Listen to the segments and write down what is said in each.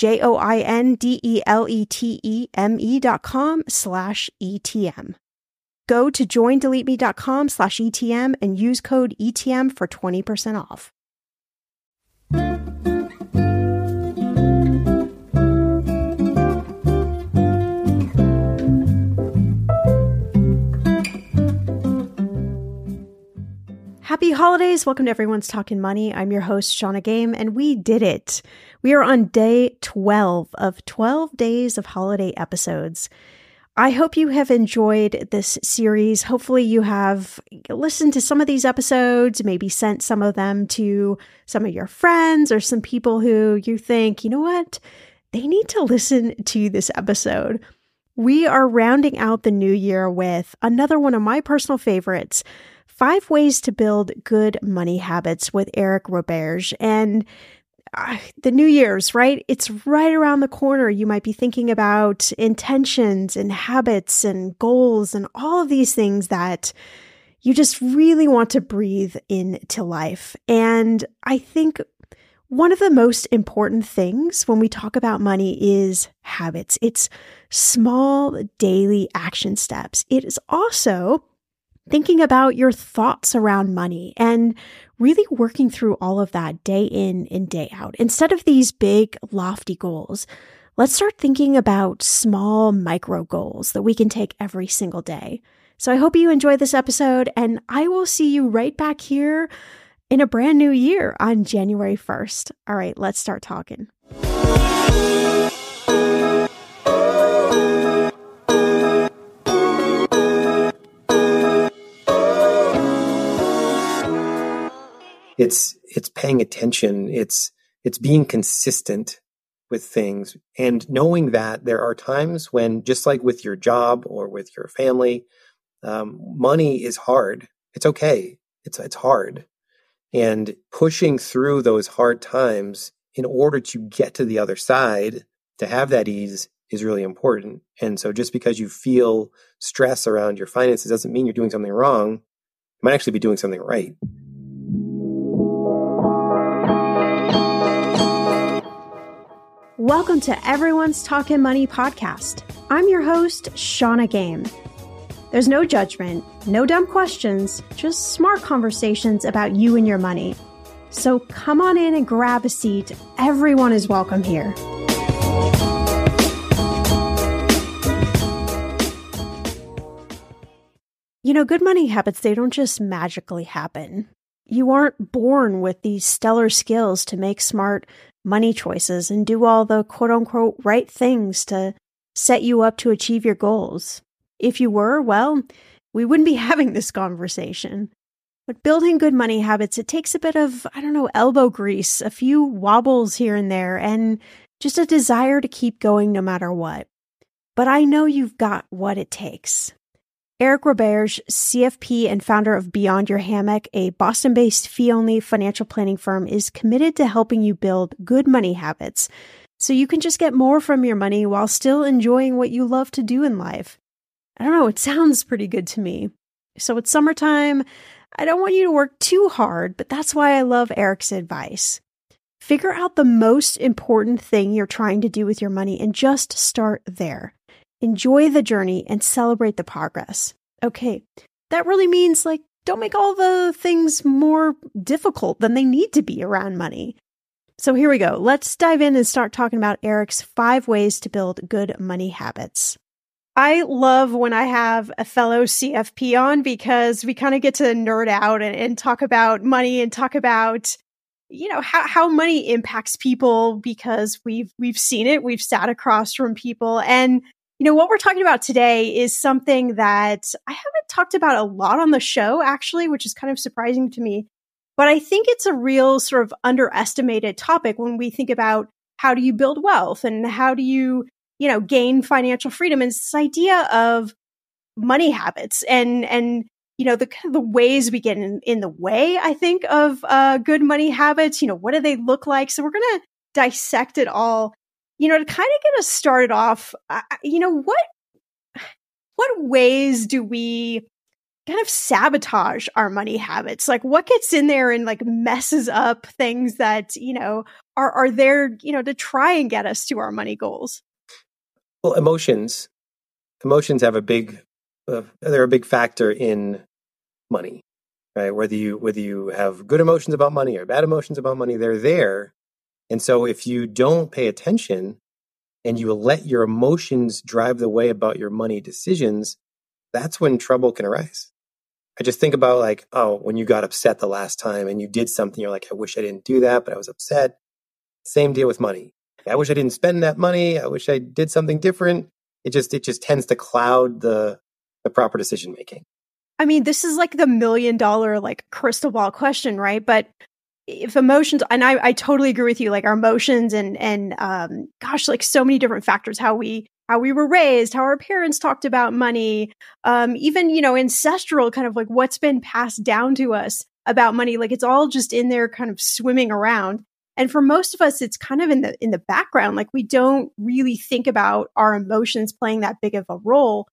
J O I N D E L E T E M E dot com slash ETM. Go to joindeleteme.com slash ETM and use code ETM for 20% off. Happy holidays. Welcome to Everyone's Talking Money. I'm your host, Shannah Game, and we did it. We are on day 12 of 12 days of holiday episodes. I hope you have enjoyed this series. Hopefully, you have listened to some of these episodes, maybe sent some of them to some of your friends or some people who you think, you know what, they need to listen to this episode. We are rounding out the new year with another one of my personal favorites Five Ways to Build Good Money Habits with Eric Roberge. And uh, the New Year's, right? It's right around the corner. You might be thinking about intentions and habits and goals and all of these things that you just really want to breathe into life. And I think one of the most important things when we talk about money is habits. It's small daily action steps. It is also thinking about your thoughts around money and really working through all of that day in and day out. Instead of these big, lofty goals, let's start thinking about small micro goals that we can take every single day. So I hope you enjoyed this episode, and I will see you right back here in a brand new year on January 1st. All right, let's start talking. It's it's paying attention it's it's being consistent with things and knowing that there are times when just like with your job or with your family um, money is hard it's okay it's it's hard and pushing through those hard times in order to get to the other side to have that ease is really important. And so just because you feel stress around your finances doesn't mean you're doing something wrong. You might actually be doing something right. Welcome to Everyone's Talking Money podcast. I'm your host, Shannah Game. There's no judgment, no dumb questions, just smart conversations about you and your money. So come on in and grab a seat. Everyone is welcome here. You know, good money habits, they don't just magically happen. You aren't born with these stellar skills to make smart money choices and do all the quote unquote right things to set you up to achieve your goals. If you were, well, we wouldn't be having this conversation. But building good money habits, it takes a bit of, I don't know, elbow grease, a few wobbles here and there, and just a desire to keep going no matter what. But I know you've got what it takes. Eric Roberge, CFP and founder of Beyond Your Hammock, a Boston based fee only financial planning firm, is committed to helping you build good money habits so you can just get more from your money while still enjoying what you love to do in life. I don't know, it sounds pretty good to me. So it's summertime. I don't want you to work too hard, but that's why I love Eric's advice. Figure out the most important thing you're trying to do with your money and just start there. Enjoy the journey and celebrate the progress. Okay, that really means like don't make all the things more difficult than they need to be around money. So here we go. Let's dive in and start talking about Eric's five ways to build good money habits. I love when I have a fellow CFP on because we kind of get to nerd out and, and, talk about money and talk about, you know, how, how money impacts people because we've, we've seen it. We've sat across from people and you know, what we're talking about today is something that I haven't talked about a lot on the show, actually, which is kind of surprising to me. But I think it's a real sort of underestimated topic when we think about how do you build wealth and how do you, you know, gain financial freedom. And this idea of money habits and, and, you know, the the ways we get in, in the way, I think, of uh, good money habits. You know, what do they look like? So we're going to dissect it all you know, to kind of get us started off, uh, you know, what what ways do we kind of sabotage our money habits? Like what gets in there and like messes up things that, you know, are are there, you know, to try and get us to our money goals? Well, emotions emotions have a big uh, they're a big factor in money. Right? Whether you whether you have good emotions about money or bad emotions about money, they're there and so if you don't pay attention and you let your emotions drive the way about your money decisions, that's when trouble can arise. I just think about like, oh, when you got upset the last time and you did something, you're like, I wish I didn't do that, but I was upset. Same deal with money. I wish I didn't spend that money. I wish I did something different. It just it just tends to cloud the the proper decision making. I mean, this is like the million dollar like crystal ball question, right? But if emotions and I, I totally agree with you like our emotions and and um gosh like so many different factors how we how we were raised how our parents talked about money um even you know ancestral kind of like what's been passed down to us about money like it's all just in there kind of swimming around. And for most of us it's kind of in the in the background like we don't really think about our emotions playing that big of a role.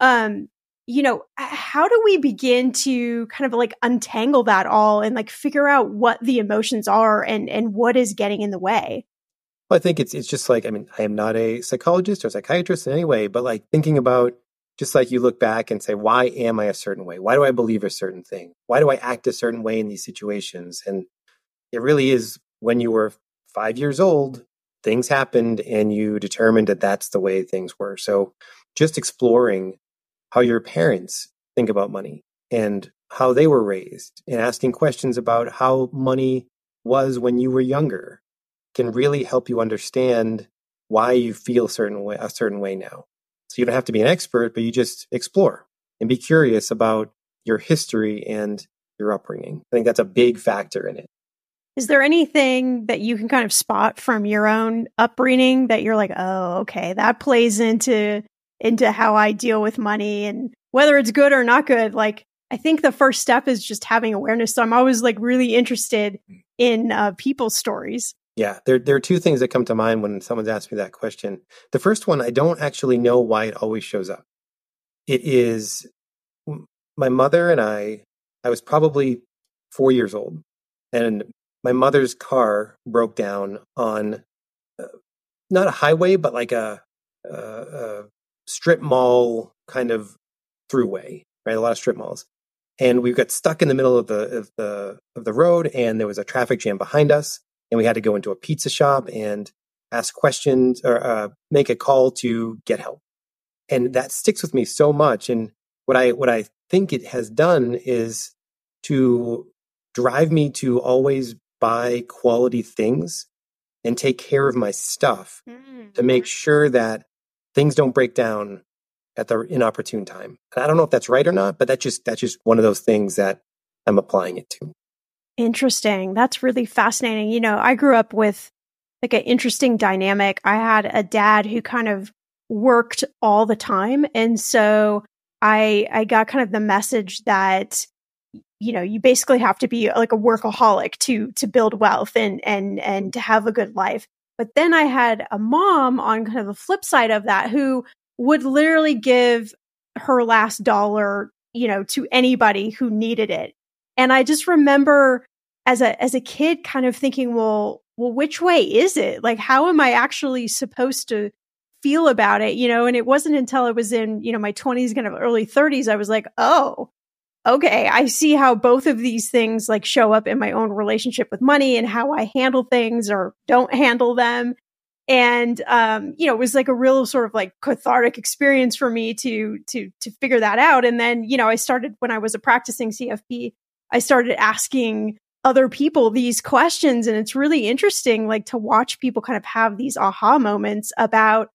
Um you know, how do we begin to kind of like untangle that all and like figure out what the emotions are and and what is getting in the way? Well, I think it's it's just like I mean, I am not a psychologist or psychiatrist in any way, but like thinking about just like you look back and say, why am I a certain way? Why do I believe a certain thing? Why do I act a certain way in these situations? And it really is when you were five years old, things happened and you determined that that's the way things were. So just exploring how your parents think about money and how they were raised and asking questions about how money was when you were younger can really help you understand why you feel certain way a certain way now. So you don't have to be an expert, but you just explore and be curious about your history and your upbringing. I think that's a big factor in it. Is there anything that you can kind of spot from your own upbringing that you're like, oh, okay, that plays into into how I deal with money and whether it's good or not good. Like, I think the first step is just having awareness. So I'm always like really interested in uh, people's stories. Yeah, there, there are two things that come to mind when someone's asked me that question. The first one, I don't actually know why it always shows up. It is my mother and I, I was probably four years old, and my mother's car broke down on uh, not a highway, but like a, a strip mall kind of throughway, right? A lot of strip malls. And we got stuck in the middle of the, of the, of the road and there was a traffic jam behind us and we had to go into a pizza shop and ask questions or uh, make a call to get help. And that sticks with me so much. And what I what I think it has done is to drive me to always buy quality things and take care of my stuff mm-hmm. to make sure that things don't break down at the inopportune time. And I don't know if that's right or not, but that's just that's just one of those things that I'm applying it to. Interesting. That's really fascinating. You know, I grew up with like an interesting dynamic. I had a dad who kind of worked all the time. And so I I got kind of the message that you know, you basically have to be like a workaholic to to build wealth and and and to have a good life. But then I had a mom on kind of the flip side of that who would literally give her last dollar, you know, to anybody who needed it. And I just remember as a as a kid kind of thinking, well, well, which way is it? Like how am I actually supposed to feel about it, you know? And it wasn't until I was in, you know, my 20s, kind of early 30s, I was like, oh, okay, I see how both of these things like show up in my own relationship with money and how I handle things or don't handle them. And um, you know, it was like a real sort of like cathartic experience for me to to to figure that out. And then, you know, I started when I was a practicing CFP, I started asking other people these questions and it's really interesting like to watch people kind of have these aha moments about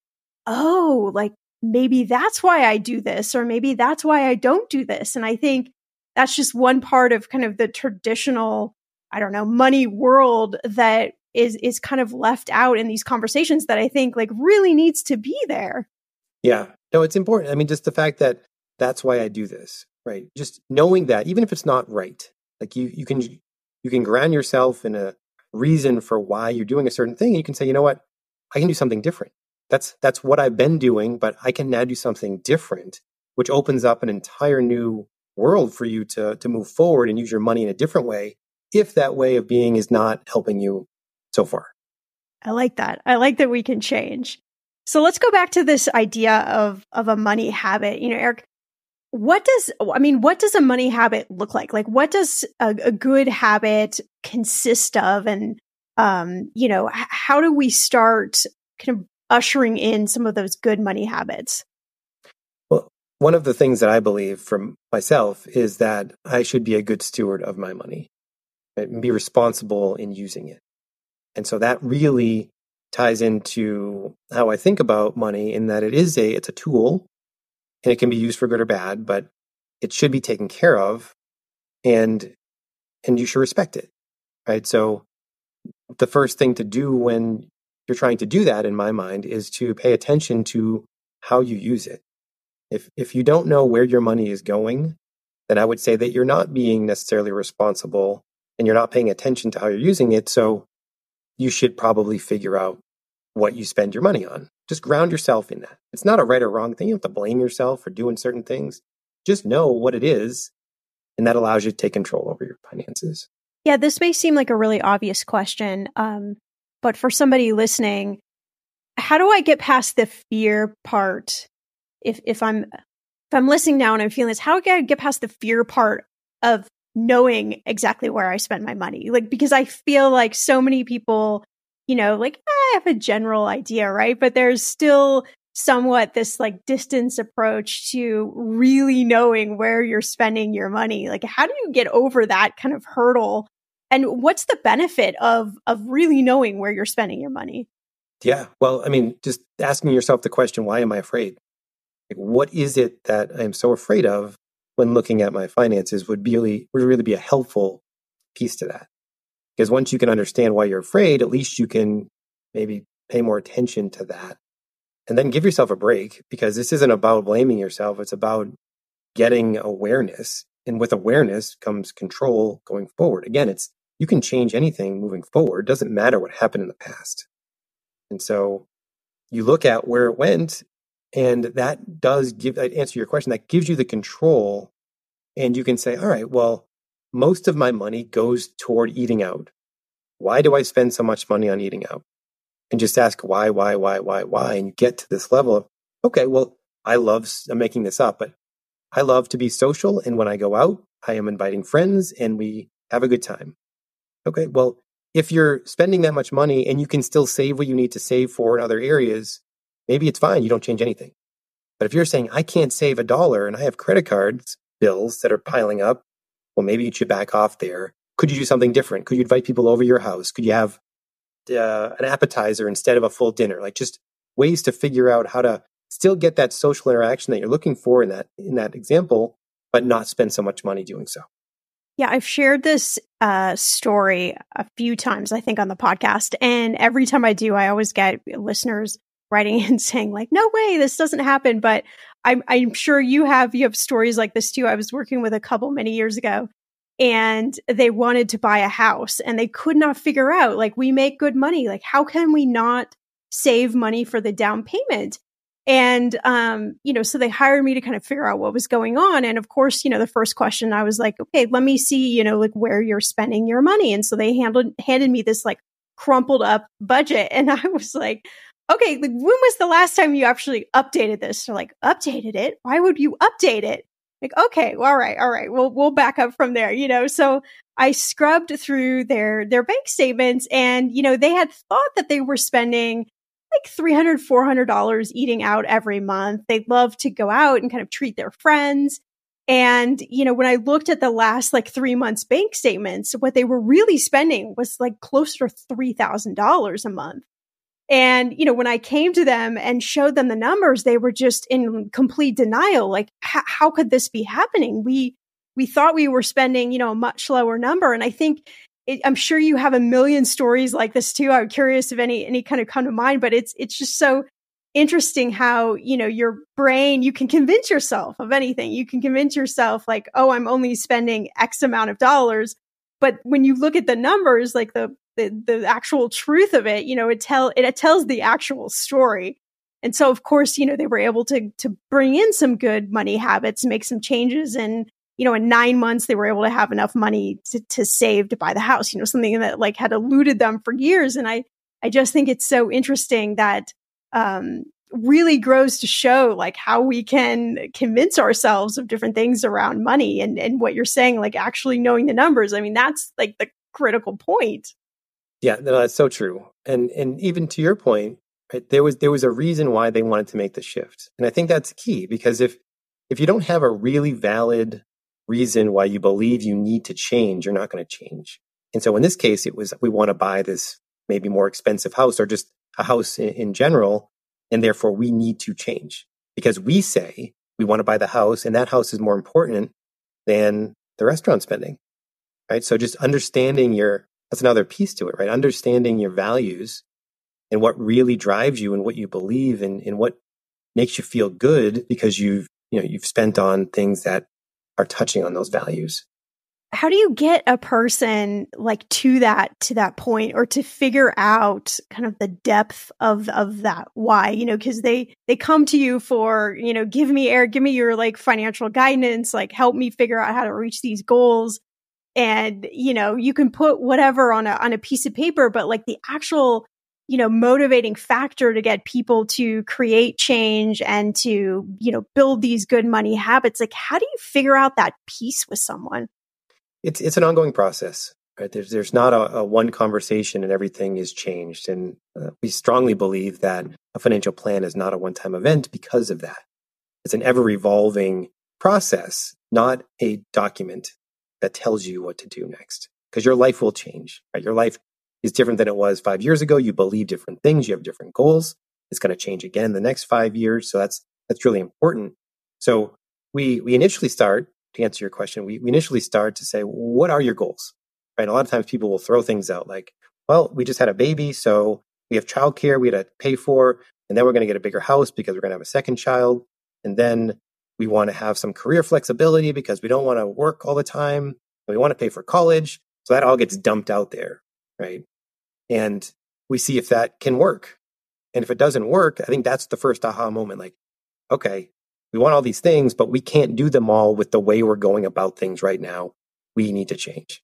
oh like maybe that's why I do this or maybe that's why I don't do this and I think that's just one part of kind of the traditional I don't know money world that is is kind of left out in these conversations that I think like really needs to be there. Yeah. No, it's important. I mean just the fact that that's why I do this, right? Just knowing that even if it's not right. Like you you can you can ground yourself in a reason for why you're doing a certain thing. And you can say, you know what? I can do something different. That's, that's what I've been doing, but I can now do something different, which opens up an entire new world for you to, to move forward and use your money in a different way if that way of being is not helping you so far. I like that. I like that we can change. So let's go back to this idea of of a money habit. You know, Eric, what does i mean what does a money habit look like like what does a, a good habit consist of and um you know h- how do we start kind of ushering in some of those good money habits one of the things that i believe from myself is that i should be a good steward of my money and be responsible in using it and so that really ties into how i think about money in that it is a it's a tool and it can be used for good or bad, but it should be taken care of and and you should respect it. Right? So the first thing to do when you're trying to do that in my mind is to pay attention to how you use it. If if you don't know where your money is going, then I would say that you're not being necessarily responsible and you're not paying attention to how you're using it. So you should probably figure out what you spend your money on. Just ground yourself in that. It's not a right or wrong thing. You don't have to blame yourself for doing certain things. Just know what it is, and that allows you to take control over your finances. Yeah, this may seem like a really obvious question, um, but for somebody listening, how do I get past the fear part? If if I'm if I'm listening now and I'm feeling this, how can I get past the fear part of knowing exactly where I spend my money? Like because I feel like so many people you know, like ah, I have a general idea, right? But there's still somewhat this like distance approach to really knowing where you're spending your money. Like how do you get over that kind of hurdle? And what's the benefit of of really knowing where you're spending your money? Yeah. Well, I mean, just asking yourself the question, why am I afraid? What is it that I'm so afraid of when looking at my finances would really would really be a helpful piece to that. Because once you can understand why you're afraid, at least you can maybe pay more attention to that. And then give yourself a break because this isn't about blaming yourself. It's about getting awareness. And with awareness comes control going forward. Again, it's you can change anything moving forward. It doesn't matter what happened in the past. And so you look at where it went, and that does give, that answer your question, that gives you the control. And you can say, all right, well, most of my money goes toward eating out. Why do I spend so much money on eating out? And just ask why, why, why, why, why, and you get to this level of, okay, well, I love, I'm making this up, but I love to be social. And when I go out, I am inviting friends and we have a good time. Okay, well, if you're spending that much money and you can still save what you need to save for in other areas, maybe it's fine. You don't change anything. But if you're saying, I can't save a dollar and I have credit cards bills that are piling up, well, maybe you should back off there. Could you do something different? Could you invite people over your house? Could you have uh, an appetizer instead of a full dinner? Like just ways to figure out how to still get that social interaction that you're looking for in that in that example, but not spend so much money doing so. Yeah, I've shared this uh, story a few times, I think, on the podcast. And every time I do, I always get listeners writing and saying, like, no way, this doesn't happen. But I'm, I'm sure you have, you have stories like this too. I was working with a couple many years ago and they wanted to buy a house and they could not figure out, like, we make good money. Like, how can we not save money for the down payment? And, um, you know, so they hired me to kind of figure out what was going on. And of course, you know, the first question I was like, okay, let me see, you know, like where you're spending your money. And so they handled, handed me this like crumpled up budget. And I was like, okay, like when was the last time you actually updated this? They're like, updated it? Why would you update it? Like, okay, well, all right, all right, we'll, we'll back up from there, you know? So I scrubbed through their, their bank statements and, you know, they had thought that they were spending like 300 $400 eating out every month. They love to go out and kind of treat their friends. And, you know, when I looked at the last like three months bank statements, what they were really spending was like closer to $3,000 a month. And, you know, when I came to them and showed them the numbers, they were just in complete denial. Like, how could this be happening? We, we thought we were spending, you know, a much lower number. And I think it, I'm sure you have a million stories like this too. I'm curious if any any kind of come to mind, but it's it's just so interesting how you know your brain you can convince yourself of anything. You can convince yourself like, oh, I'm only spending X amount of dollars, but when you look at the numbers, like the the, the actual truth of it, you know, it tell it, it tells the actual story. And so, of course, you know, they were able to to bring in some good money habits, make some changes, and you know, in nine months, they were able to have enough money to, to save to buy the house, you know, something that like had eluded them for years. And I, I just think it's so interesting that, um, really grows to show like how we can convince ourselves of different things around money and, and what you're saying, like actually knowing the numbers. I mean, that's like the critical point. Yeah, no, that's so true. And, and even to your point, right, there was, there was a reason why they wanted to make the shift. And I think that's key because if, if you don't have a really valid reason why you believe you need to change, you're not going to change. And so in this case, it was we want to buy this maybe more expensive house or just a house in, in general. And therefore, we need to change because we say we want to buy the house and that house is more important than the restaurant spending. Right. So just understanding your, that's another piece to it, right? Understanding your values and what really drives you and what you believe and, and what makes you feel good because you've, you know, you've spent on things that are touching on those values. How do you get a person like to that to that point or to figure out kind of the depth of of that why? You know because they they come to you for you know give me air give me your like financial guidance like help me figure out how to reach these goals and you know you can put whatever on a on a piece of paper but like the actual you know motivating factor to get people to create change and to you know build these good money habits like how do you figure out that piece with someone? It's it's an ongoing process right? There's there's not a, a one conversation and everything is changed. And uh, we strongly believe that a financial plan is not a one time event because of that. It's an ever evolving process not a document that tells you what to do next because your life will change right your life is different than it was five years ago. You believe different things. You have different goals. It's going to change again in the next five years. So that's, that's really important. So we, we initially start to answer your question. We, we initially start to say, what are your goals? Right. A lot of times people will throw things out like, well, we just had a baby. So we have childcare we had to pay for. And then we're going to get a bigger house because we're going to have a second child. And then we want to have some career flexibility because we don't want to work all the time. We want to pay for college. So that all gets dumped out there, right? And we see if that can work. And if it doesn't work, I think that's the first aha moment like, okay, we want all these things, but we can't do them all with the way we're going about things right now. We need to change.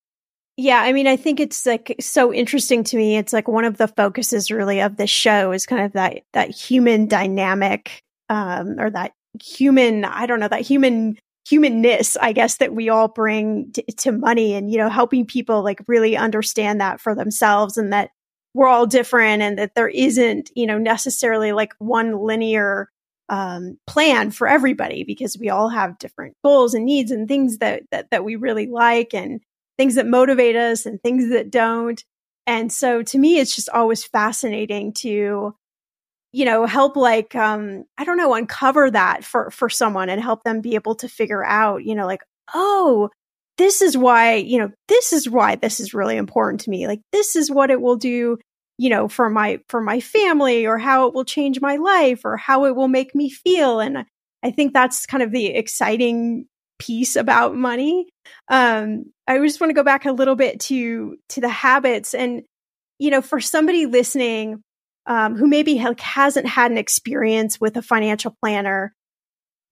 Yeah, I mean, I think it's like so interesting to me. It's like one of the focuses really of the show is kind of that that human dynamic, um, or that human, I don't know, that human humanness, I guess, that we all bring to, to money, and you know, helping people like really understand that for themselves, and that we're all different, and that there isn't, you know, necessarily like one linear um, plan for everybody because we all have different goals and needs and things that that that we really like and things that motivate us and things that don't. And so to me, it's just always fascinating to, you know, help like, um, I don't know, uncover that for, for someone and help them be able to figure out, you know, like, oh, this is why, you know, this is why this is really important to me. Like, this is what it will do, you know, for my, for my family or how it will change my life or how it will make me feel. And I think that's kind of the exciting piece about money. Um, I just want to go back a little bit to to the habits, and you know, for somebody listening um, who maybe hasn't had an experience with a financial planner,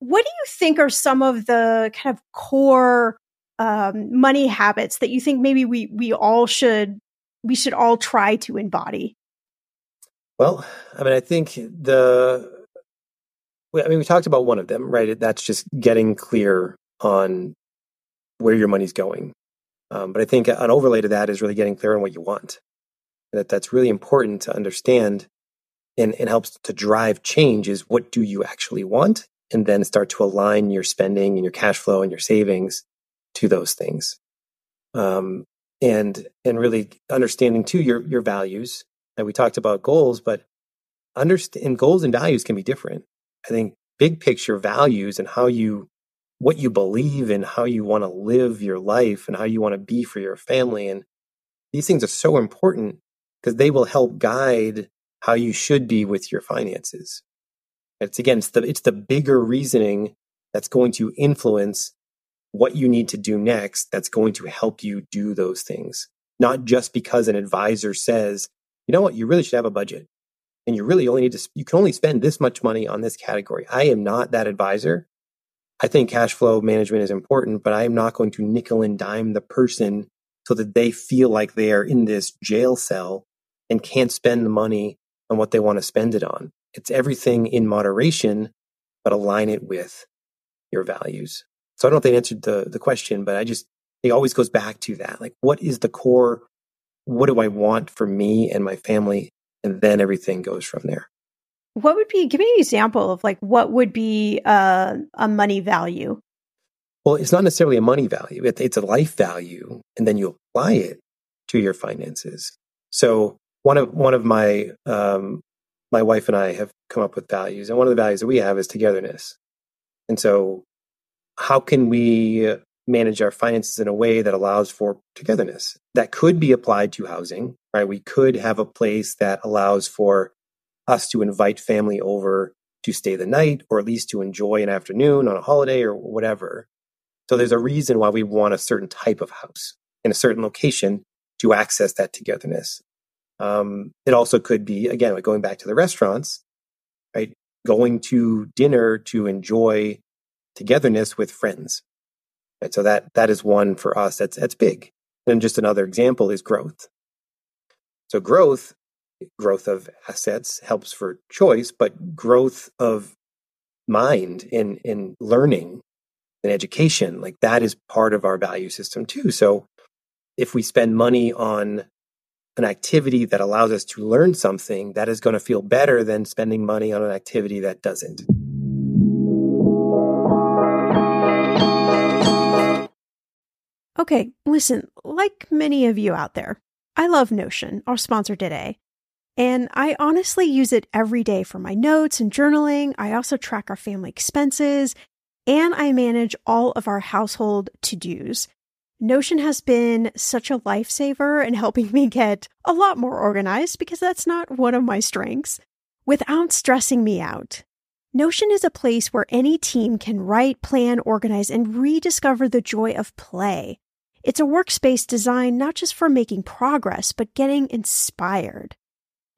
what do you think are some of the kind of core um, money habits that you think maybe we we all should we should all try to embody? Well, I mean, I think the I mean, we talked about one of them, right? That's just getting clear on where your money's going. Um, but I think an overlay to that is really getting clear on what you want. That that's really important to understand and, and helps to drive change is what do you actually want? And then start to align your spending and your cash flow and your savings to those things. Um, and, and really understanding too your, your values. And we talked about goals, but understand goals and values can be different. I think big picture values and how you what you believe and how you want to live your life and how you want to be for your family. And these things are so important because they will help guide how you should be with your finances. It's again, it's the, it's the bigger reasoning that's going to influence what you need to do next that's going to help you do those things. Not just because an advisor says, you know what, you really should have a budget and you really only need to, you can only spend this much money on this category. I am not that advisor. I think cash flow management is important, but I am not going to nickel and dime the person so that they feel like they are in this jail cell and can't spend the money on what they want to spend it on. It's everything in moderation, but align it with your values. So I don't know if they answered the, the question, but I just, it always goes back to that. Like, what is the core? What do I want for me and my family? And then everything goes from there. What would be, give me an example of like what would be a, a money value? Well, it's not necessarily a money value, it, it's a life value. And then you apply it to your finances. So one of, one of my, um, my wife and I have come up with values. And one of the values that we have is togetherness. And so how can we manage our finances in a way that allows for togetherness that could be applied to housing, right? We could have a place that allows for us to invite family over to stay the night or at least to enjoy an afternoon on a holiday or whatever. So there's a reason why we want a certain type of house in a certain location to access that togetherness. Um, it also could be, again, like going back to the restaurants, right? Going to dinner to enjoy togetherness with friends. Right? So that, that is one for us that's, that's big. And just another example is growth. So growth growth of assets helps for choice, but growth of mind in in learning and education, like that is part of our value system too. So if we spend money on an activity that allows us to learn something, that is going to feel better than spending money on an activity that doesn't. Okay, listen, like many of you out there, I love Notion, our sponsor today. And I honestly use it every day for my notes and journaling. I also track our family expenses and I manage all of our household to dos. Notion has been such a lifesaver in helping me get a lot more organized because that's not one of my strengths without stressing me out. Notion is a place where any team can write, plan, organize, and rediscover the joy of play. It's a workspace designed not just for making progress, but getting inspired.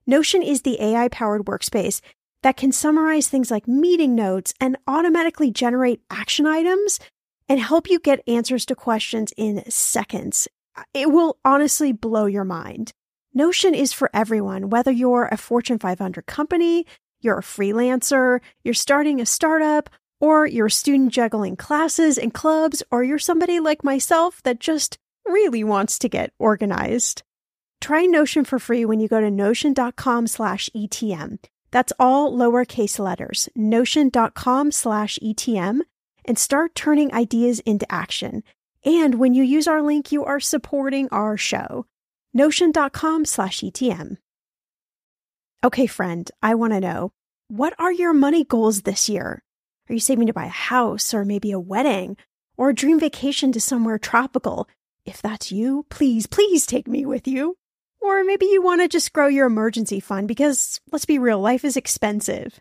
Notion is the AI powered workspace that can summarize things like meeting notes and automatically generate action items and help you get answers to questions in seconds. It will honestly blow your mind. Notion is for everyone, whether you're a Fortune 500 company, you're a freelancer, you're starting a startup, or you're a student juggling classes and clubs, or you're somebody like myself that just really wants to get organized. Try Notion for free when you go to notion.com slash ETM. That's all lowercase letters, notion.com slash ETM, and start turning ideas into action. And when you use our link, you are supporting our show. Notion.com slash ETM. Okay, friend, I want to know what are your money goals this year? Are you saving to buy a house or maybe a wedding or a dream vacation to somewhere tropical? If that's you, please, please take me with you. Or maybe you want to just grow your emergency fund because let's be real, life is expensive.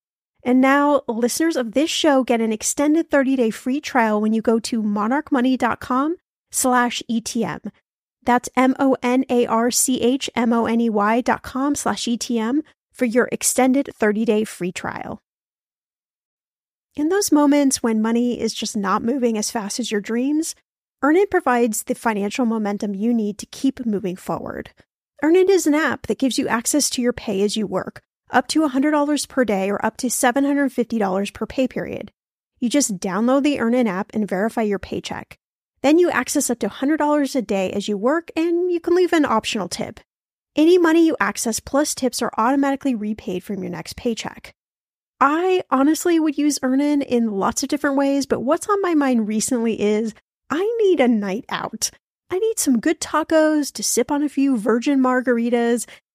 And now listeners of this show get an extended 30-day free trial when you go to monarchmoney.com slash ETM. That's M-O-N-A-R-C-H-M-O-N-E-Y dot com slash ETM for your extended 30-day free trial. In those moments when money is just not moving as fast as your dreams, Earnin provides the financial momentum you need to keep moving forward. Earnin is an app that gives you access to your pay as you work up to $100 per day or up to $750 per pay period. You just download the Earnin app and verify your paycheck. Then you access up to $100 a day as you work and you can leave an optional tip. Any money you access plus tips are automatically repaid from your next paycheck. I honestly would use Earnin in lots of different ways, but what's on my mind recently is I need a night out. I need some good tacos to sip on a few virgin margaritas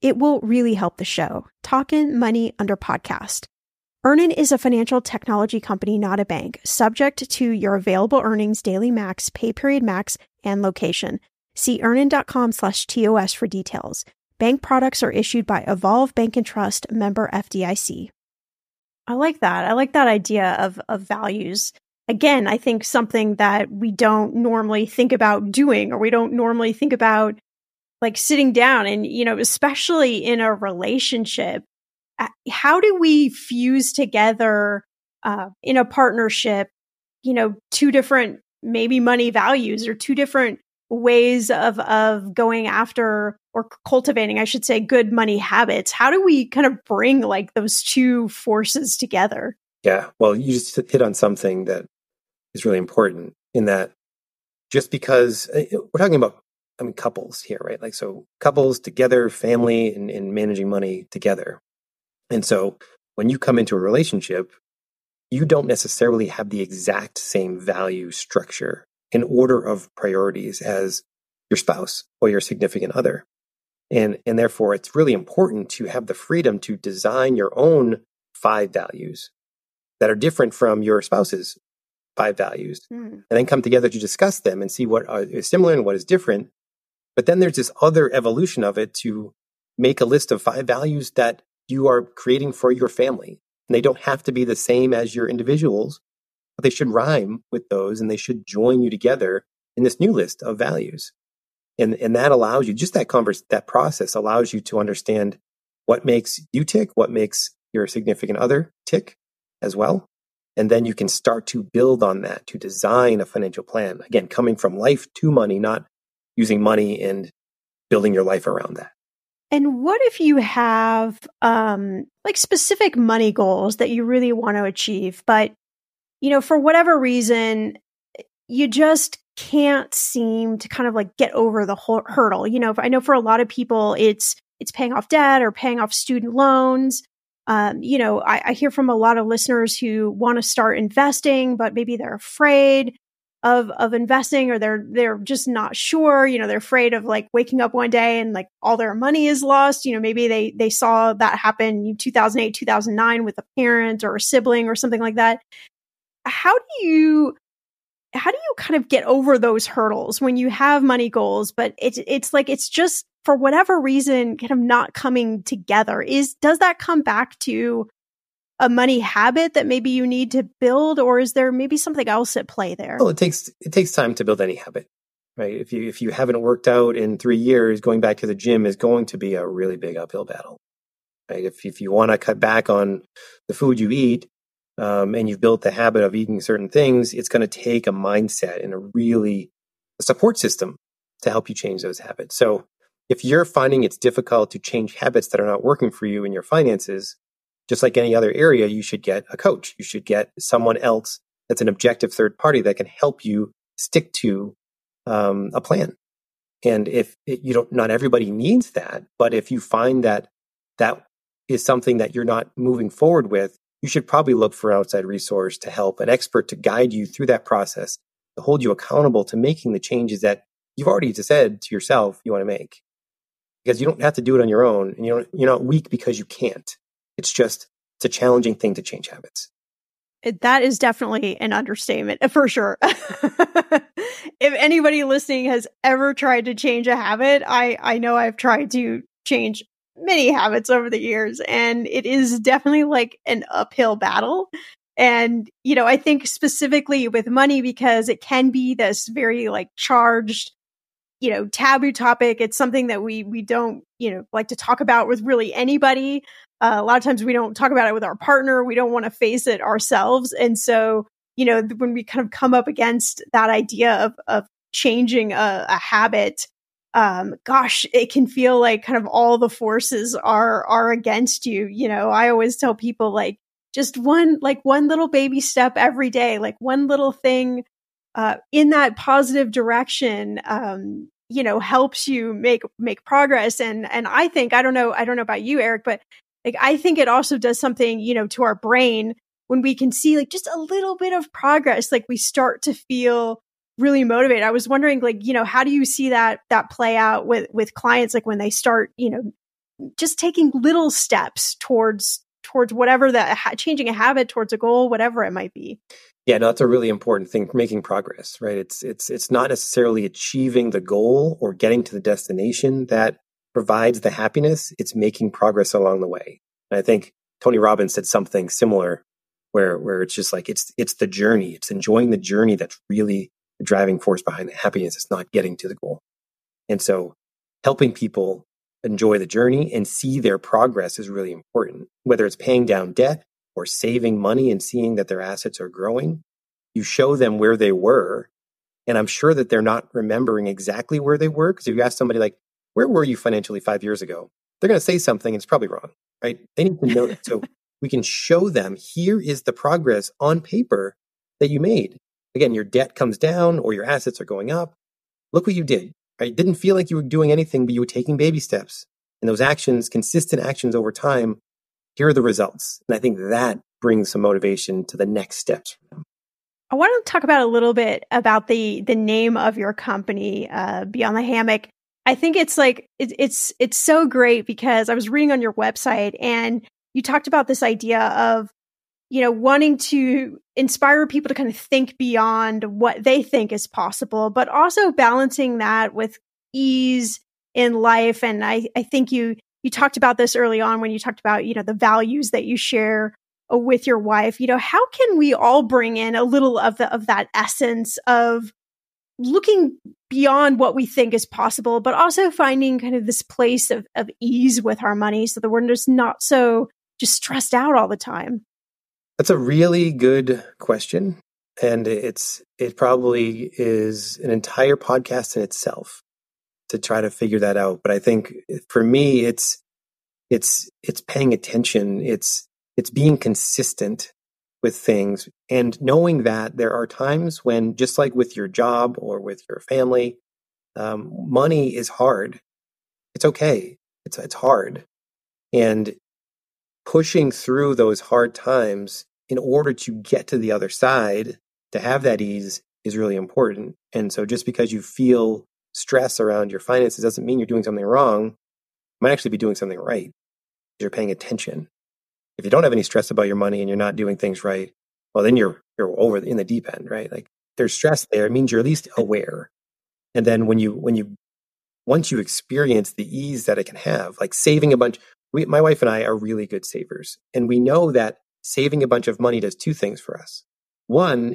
It will really help the show. Talkin' Money Under Podcast. Earnin is a financial technology company, not a bank, subject to your available earnings, daily max, pay period max, and location. See earnin.com slash TOS for details. Bank products are issued by Evolve Bank and Trust, member FDIC. I like that. I like that idea of, of values. Again, I think something that we don't normally think about doing or we don't normally think about like sitting down and, you know, especially in a relationship, uh, how do we fuse together uh, in a partnership, you know, two different maybe money values or two different ways of of going after or cultivating, I should say, good money habits. How do we kind of bring like those two forces together? Yeah, well, you just hit on something that is really important in that just because uh, we're talking about I mean, couples here, right? Like, so couples together, family, and, and managing money together. And so when you come into a relationship, you don't necessarily have the exact same value structure an order of priorities as your spouse or your significant other. And, and therefore, it's really important to have the freedom to design your own five values that are different from your spouse's five values, mm. and then come together to discuss them and see what is similar and what is different. But then there's this other evolution of it to make a list of five values that you are creating for your family. And they don't have to be the same as your individuals, but they should rhyme with those and they should join you together in this new list of values. And, and that allows you, just that converse, that process allows you to understand what makes you tick, what makes your significant other tick as well. And then you can start to build on that to design a financial plan. Again, coming from life to money, not using money and building your life around that. And what if you have um, like specific money goals that you really want to achieve, but you know, for whatever reason, you just can't seem to kind of like get over the whole hurdle. You know, I know for a lot of people, it's it's paying off debt or paying off student loans. Um, you know, I, I hear from a lot of listeners who want to start investing, but maybe they're afraid of of investing or they're they're just not sure you know they're afraid of like waking up one day and like all their money is lost. You know maybe they they saw that happen in 2008 2009 with a parent or a sibling or something like that. How do you how do you kind of get over those hurdles when you have money goals but it's it's like it's just for whatever reason kind of not coming together? Is does that come back to a money habit that maybe you need to build or is there maybe something else at play there? Well it takes it takes time to build any habit right? If you if you haven't worked out in 3 years going back to the gym is going to be a really big uphill battle right? If if you want to cut back on the food you eat um, and you've built the habit of eating certain things, it's going to take a mindset and a really a support system to help you change those habits. So if you're finding it's difficult to change habits that are not working for you in your finances, just like any other area, you should get a coach. You should get someone else that's an objective third party that can help you stick to um, a plan. And if it, you don't, not everybody needs that, but if you find that that is something that you're not moving forward with, you should probably look for an outside resource to help, an expert to guide you through that process, to hold you accountable to making the changes that you've already said to yourself you want to make. Because you don't have to do it on your own, and you you're not weak because you can't. It's just it's a challenging thing to change habits. That is definitely an understatement for sure. if anybody listening has ever tried to change a habit, I I know I've tried to change many habits over the years and it is definitely like an uphill battle and you know i think specifically with money because it can be this very like charged you know taboo topic it's something that we we don't you know like to talk about with really anybody uh, a lot of times we don't talk about it with our partner we don't want to face it ourselves and so you know when we kind of come up against that idea of of changing a, a habit um, gosh, it can feel like kind of all the forces are are against you. You know, I always tell people like just one like one little baby step every day, like one little thing uh, in that positive direction. Um, you know, helps you make make progress. And and I think I don't know I don't know about you, Eric, but like I think it also does something you know to our brain when we can see like just a little bit of progress. Like we start to feel really motivated. I was wondering, like, you know, how do you see that that play out with with clients, like when they start, you know, just taking little steps towards towards whatever that changing a habit towards a goal, whatever it might be. Yeah, no, that's a really important thing. Making progress, right? It's it's it's not necessarily achieving the goal or getting to the destination that provides the happiness. It's making progress along the way. And I think Tony Robbins said something similar, where where it's just like it's it's the journey. It's enjoying the journey that's really the driving force behind the happiness. It's not getting to the goal. And so helping people enjoy the journey and see their progress is really important. Whether it's paying down debt or saving money and seeing that their assets are growing, you show them where they were. And I'm sure that they're not remembering exactly where they were. Because if you ask somebody like, where were you financially five years ago? They're going to say something and it's probably wrong, right? They need to know it. So we can show them here is the progress on paper that you made. Again, your debt comes down or your assets are going up. Look what you did, right? It didn't feel like you were doing anything, but you were taking baby steps. And those actions, consistent actions over time, here are the results. And I think that brings some motivation to the next steps I want to talk about a little bit about the the name of your company, uh, Beyond the Hammock. I think it's like it, it's it's so great because I was reading on your website and you talked about this idea of you know wanting to inspire people to kind of think beyond what they think is possible, but also balancing that with ease in life. And I I think you you talked about this early on when you talked about you know the values that you share uh, with your wife, you know, how can we all bring in a little of the of that essence of looking beyond what we think is possible, but also finding kind of this place of, of ease with our money so that we're just not so just stressed out all the time? That's a really good question. And it's it probably is an entire podcast in itself to try to figure that out. But I think for me it's it's it's paying attention. It's it's being consistent with things and knowing that there are times when, just like with your job or with your family, um, money is hard. It's okay. It's it's hard, and pushing through those hard times in order to get to the other side to have that ease is really important. And so, just because you feel stress around your finances doesn't mean you're doing something wrong. You might actually be doing something right. You're paying attention if you don't have any stress about your money and you're not doing things right, well, then you're you're over in the deep end, right? Like there's stress there. It means you're at least aware. And then when you when you once you experience the ease that it can have, like saving a bunch, we, my wife and I are really good savers, and we know that saving a bunch of money does two things for us. One,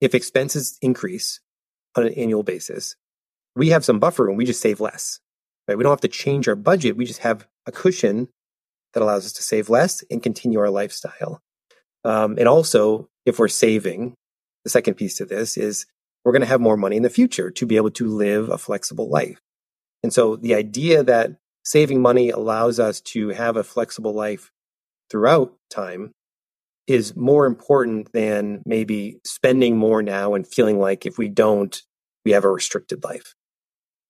if expenses increase on an annual basis, we have some buffer room. We just save less. Right? We don't have to change our budget. We just have a cushion that allows us to save less and continue our lifestyle. Um, and also, if we're saving, the second piece to this is we're going to have more money in the future to be able to live a flexible life. And so the idea that saving money allows us to have a flexible life throughout time is more important than maybe spending more now and feeling like if we don't, we have a restricted life.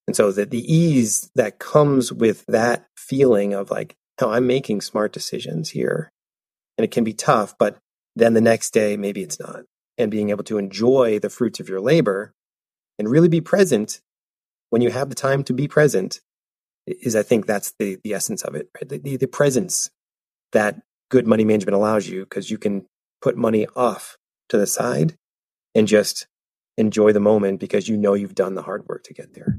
And so that the ease that comes with that feeling of like, no, I'm making smart decisions here. And it can be tough, but then the next day, maybe it's not. And being able to enjoy the fruits of your labor and really be present when you have the time to be present is, I think, that's the, the essence of it, right? The, the, the presence that good money management allows you because you can put money off to the side and just enjoy the moment because you know you've done the hard work to get there.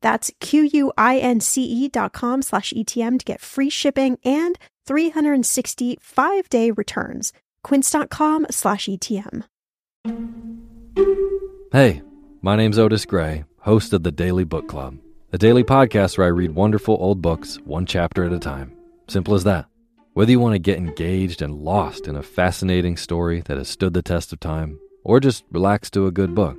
That's Q-U-I-N-C-E dot com slash ETM to get free shipping and 365 day returns. Quince.com slash ETM. Hey, my name's Otis Gray, host of the Daily Book Club, a daily podcast where I read wonderful old books one chapter at a time. Simple as that. Whether you want to get engaged and lost in a fascinating story that has stood the test of time, or just relax to a good book,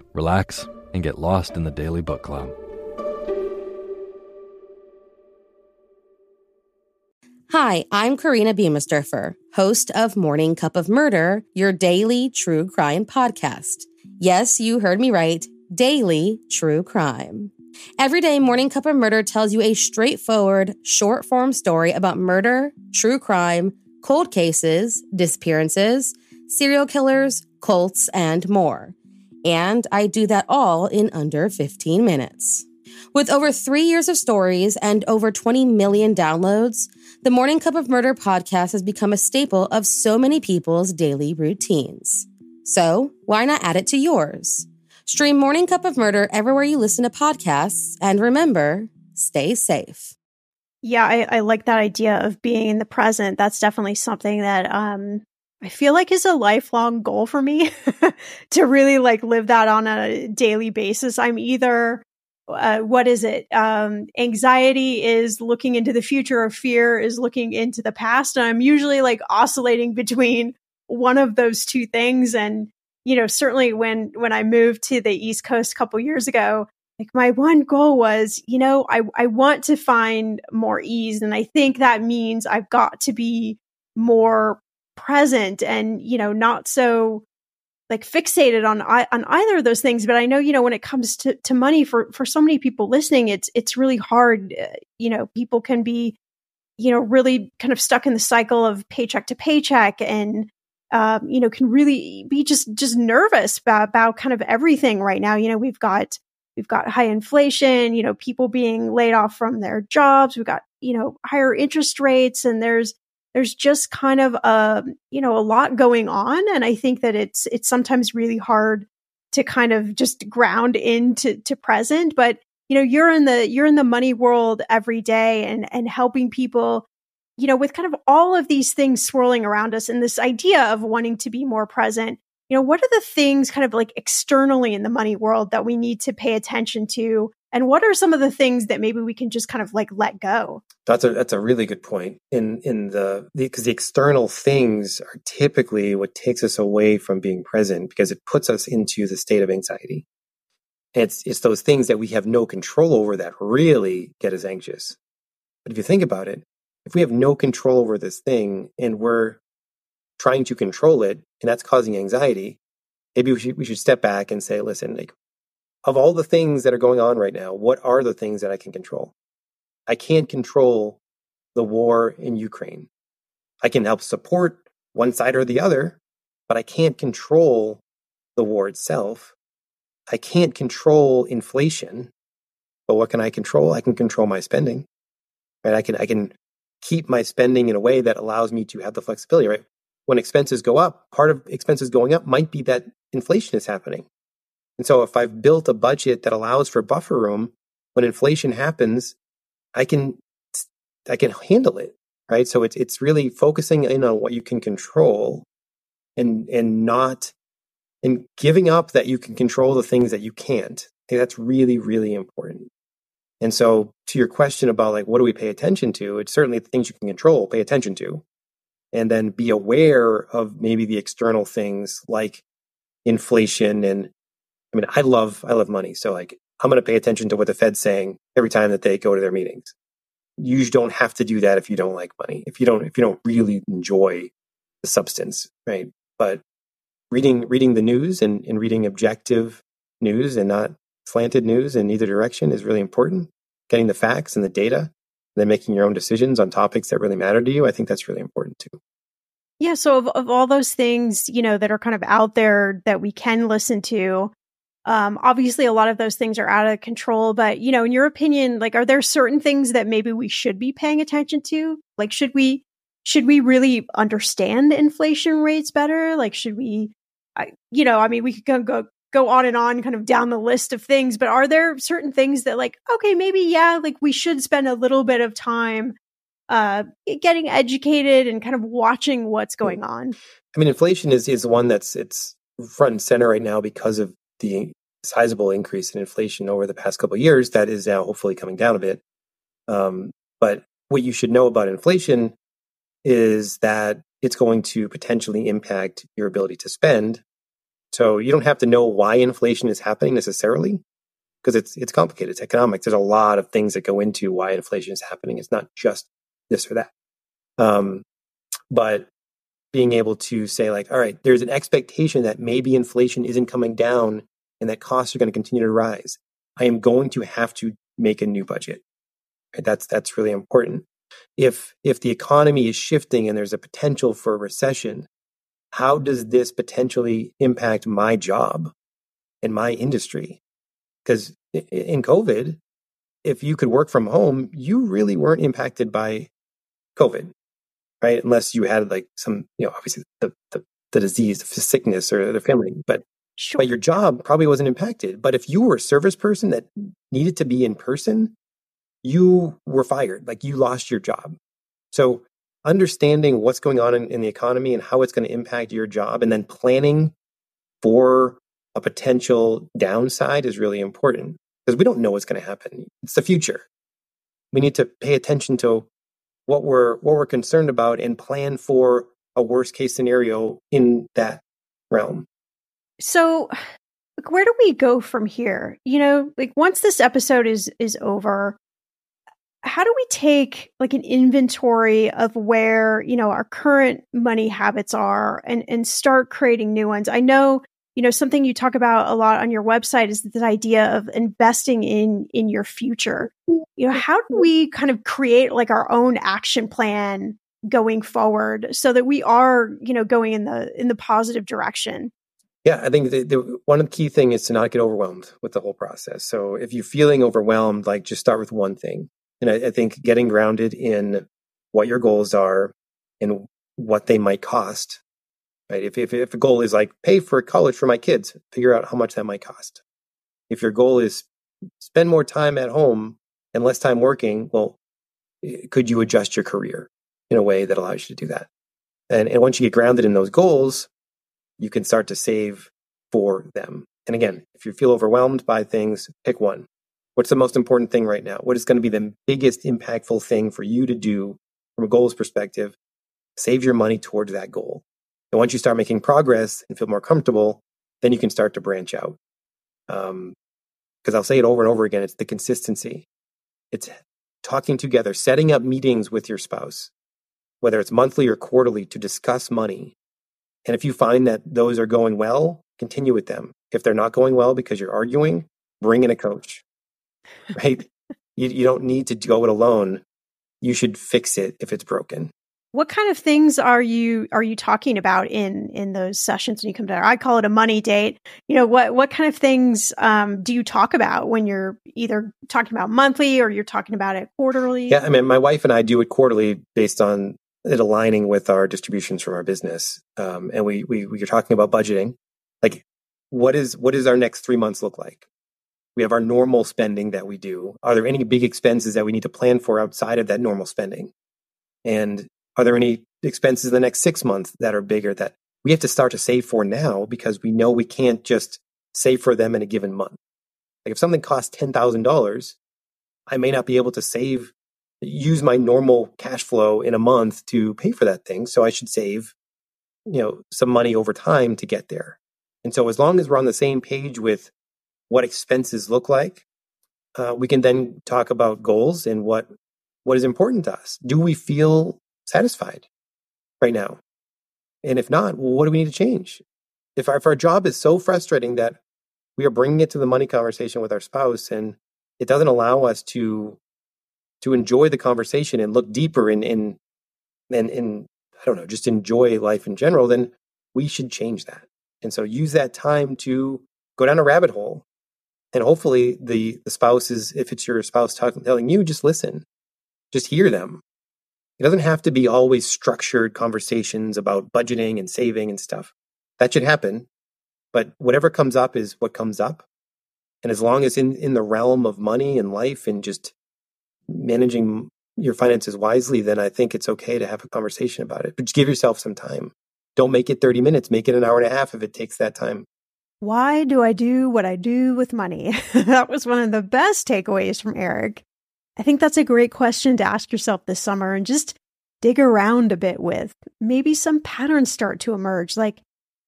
relax, and get lost in the Daily Book Club. Hi, I'm Korina Biemesderfer, host of Morning Cup of Murder, your daily true crime podcast. Yes, you heard me right. Daily true crime. Every day, Morning Cup of Murder tells you a straightforward, short form story about murder, true crime, cold cases, disappearances, serial killers, cults, and more. And I do that all in under 15 minutes. With over three years of stories and over 20 million downloads, the Morning Cup of Murder podcast has become a staple of so many people's daily routines. So, why not add it to yours? Stream Morning Cup of Murder everywhere you listen to podcasts, and remember, stay safe. Yeah, I, I like that idea of being in the present. That's definitely something that um, I feel like is a lifelong goal for me to really like live that on a daily basis. I'm either uh, what is it? Um, anxiety is looking into the future, or fear is looking into the past. And I'm usually like oscillating between one of those two things. And you know, certainly when when I moved to the East Coast a couple years ago, like my one goal was, you know, I I want to find more ease, and I think that means I've got to be more present and you know not so like fixated on on either of those things. But i know you know when it comes to to money for for so many people listening it's it's really hard uh, you know people can be you know really kind of stuck in the cycle of paycheck to paycheck and um, you know can really be just just nervous about, about kind of everything right now. You know we've got we've got high inflation you know people being laid off from their jobs. We've got you know higher interest rates and there's there's just kind of a you know a lot going on and i think that it's it's sometimes really hard to kind of just ground into to present but you know you're in the you're in the money world every day and and helping people you know with kind of all of these things swirling around us and this idea of wanting to be more present you know what are the things kind of like externally in the money world that we need to pay attention to and what are some of the things that maybe we can just kind of like let go? That's a that's a really good point. In in the because the, the, external things are typically what takes us away from being present because it puts us into the state of anxiety. It's it's those things that we have no control over that really get us anxious. But if you think about it if we have no control over this thing and we're trying to control it and that's causing anxiety maybe we should, we should step back and say listen like of all the things that are going on right now, what are the things that I can control? I can't control the war in Ukraine. I can help support one side or the other, but I can't control the war itself. I can't control inflation, but what can I control? I can control my spending. Right? I can I can keep my spending in a way that allows me to have the flexibility, right? When expenses go up, part of expenses going up might be that inflation is happening. And so if I've built a budget that allows for buffer room, when inflation happens, I can I can handle it, right? So it's it's really focusing in on what you can control and and not and giving up that you can control the things that you can't. That's really really important. And so to your question about like what do we pay attention to? It's certainly the things you can control, pay attention to. And then be aware of maybe the external things like inflation and I mean, I love I love money, so like I'm going to pay attention to what the Fed's saying every time that they go to their meetings. You don't have to do that if you don't like money. If you don't if you don't really enjoy the substance, right? But reading reading the news and, and reading objective news and not slanted news in either direction is really important. Getting the facts and the data, and then making your own decisions on topics that really matter to you, I think that's really important too. Yeah. So of, of all those things, you know, that are kind of out there that we can listen to, um, obviously, a lot of those things are out of control, but you know, in your opinion, like, are there certain things that maybe we should be paying attention to? Like, should we should we really understand inflation rates better? Like, should we, I, you know, I mean, we could go go go on and on, kind of down the list of things, but are there certain things that, like, okay, maybe yeah, like we should spend a little bit of time uh, getting educated and kind of watching what's going on? I mean, inflation is is one that's it's front and center right now because of the sizable increase in inflation over the past couple of years that is now hopefully coming down a bit. Um, but what you should know about inflation is that it's going to potentially impact your ability to spend. So you don't have to know why inflation is happening necessarily because it's it's complicated. It's economics. There's a lot of things that go into why inflation is happening. It's not just this or that. Um, but being able to say like, all right, there's an expectation that maybe inflation isn't coming down and that costs are going to continue to rise. I am going to have to make a new budget. Right? That's that's really important. If if the economy is shifting and there's a potential for a recession, how does this potentially impact my job and my industry? Because in COVID, if you could work from home, you really weren't impacted by COVID, right? Unless you had like some, you know, obviously the, the, the disease, the sickness or the family, but Sure. But your job probably wasn't impacted. But if you were a service person that needed to be in person, you were fired. Like you lost your job. So understanding what's going on in, in the economy and how it's going to impact your job and then planning for a potential downside is really important because we don't know what's going to happen. It's the future. We need to pay attention to what we're what we're concerned about and plan for a worst case scenario in that realm. So, like, where do we go from here? You know, like once this episode is is over, how do we take like an inventory of where you know our current money habits are and and start creating new ones? I know you know something you talk about a lot on your website is this idea of investing in in your future. Mm-hmm. You know, how do we kind of create like our own action plan going forward so that we are you know going in the in the positive direction? Yeah, I think the, the, one of the key thing is to not get overwhelmed with the whole process. So if you're feeling overwhelmed, like just start with one thing. And I, I think getting grounded in what your goals are and what they might cost. Right? If, if if a goal is like pay for college for my kids, figure out how much that might cost. If your goal is spend more time at home and less time working, well, could you adjust your career in a way that allows you to do that? And and once you get grounded in those goals, you can start to save for them. And again, if you feel overwhelmed by things, pick one. What's the most important thing right now? What is going to be the biggest impactful thing for you to do from a goals perspective? Save your money towards that goal. And once you start making progress and feel more comfortable, then you can start to branch out. Because um, I'll say it over and over again it's the consistency. It's talking together, setting up meetings with your spouse, whether it's monthly or quarterly, to discuss money, and if you find that those are going well, continue with them. If they're not going well because you're arguing, bring in a coach, right? you, you don't need to go it alone. You should fix it if it's broken. What kind of things are you are you talking about in in those sessions when you come down? I call it a money date. You know what what kind of things um, do you talk about when you're either talking about monthly or you're talking about it quarterly? Yeah, I mean, my wife and I do it quarterly based on it aligning with our distributions from our business. Um, and we, we, we are talking about budgeting. Like, what is, what is our next three months look like? We have our normal spending that we do. Are there any big expenses that we need to plan for outside of that normal spending? And are there any expenses in the next six months that are bigger that we have to start to save for now because we know we can't just save for them in a given month? Like if something costs $10,000, I may not be able to save use my normal cash flow in a month to pay for that thing. So I should save, you know, some money over time to get there. And so as long as we're on the same page with what expenses look like, uh, we can then talk about goals and what what is important to us. Do we feel satisfied right now? And if not, well, what do we need to change? If our, if our job is so frustrating that we are bringing it to the money conversation with our spouse and it doesn't allow us to to enjoy the conversation and look deeper in in and in I don't know, just enjoy life in general, then we should change that. And so use that time to go down a rabbit hole. And hopefully the the spouse is if it's your spouse talking telling you, just listen. Just hear them. It doesn't have to be always structured conversations about budgeting and saving and stuff. That should happen. But whatever comes up is what comes up. And as long as in, in the realm of money and life and just managing your finances wisely, then I think it's okay to have a conversation about it. But give yourself some time. don't make it 30 minutes, make it an hour and a half if it takes that time. Why do I do what I do with money? that was one of the best takeaways from Eric. I think that's a great question to ask yourself this summer and just dig around a bit with. Maybe some patterns start to emerge. Like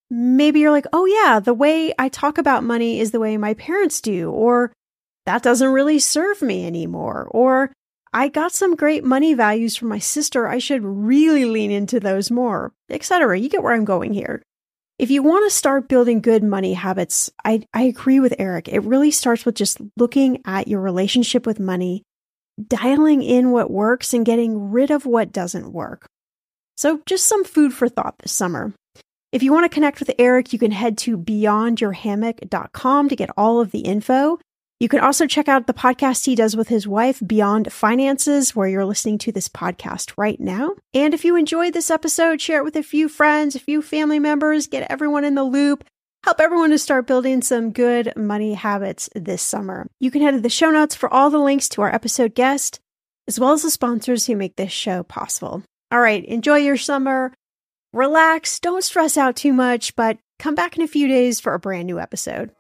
maybe you're like, oh, yeah, the way I talk about money is the way my parents do, or that doesn't really serve me anymore, or I got some great money values from my sister. I should really lean into those more, etc. You get where I'm going here. If you want to start building good money habits, I, I agree with Eric. It really starts with just looking at your relationship with money, dialing in what works and getting rid of what doesn't work. So, just some food for thought this summer. If you want to connect with Eric, you can head to beyondyourhammock.com to get all of the info. You can also check out the podcast he does with his wife, Beyond Finances, where you're listening to this podcast right now. And if you enjoyed this episode, share it with a few friends, a few family members, get everyone in the loop. Help everyone to start building some good money habits this summer. You can head to the show notes for all the links to our episode guest, as well as the sponsors who make this show possible. All right, enjoy your summer. Relax, don't stress out too much, but come back in a few days for a brand new episode.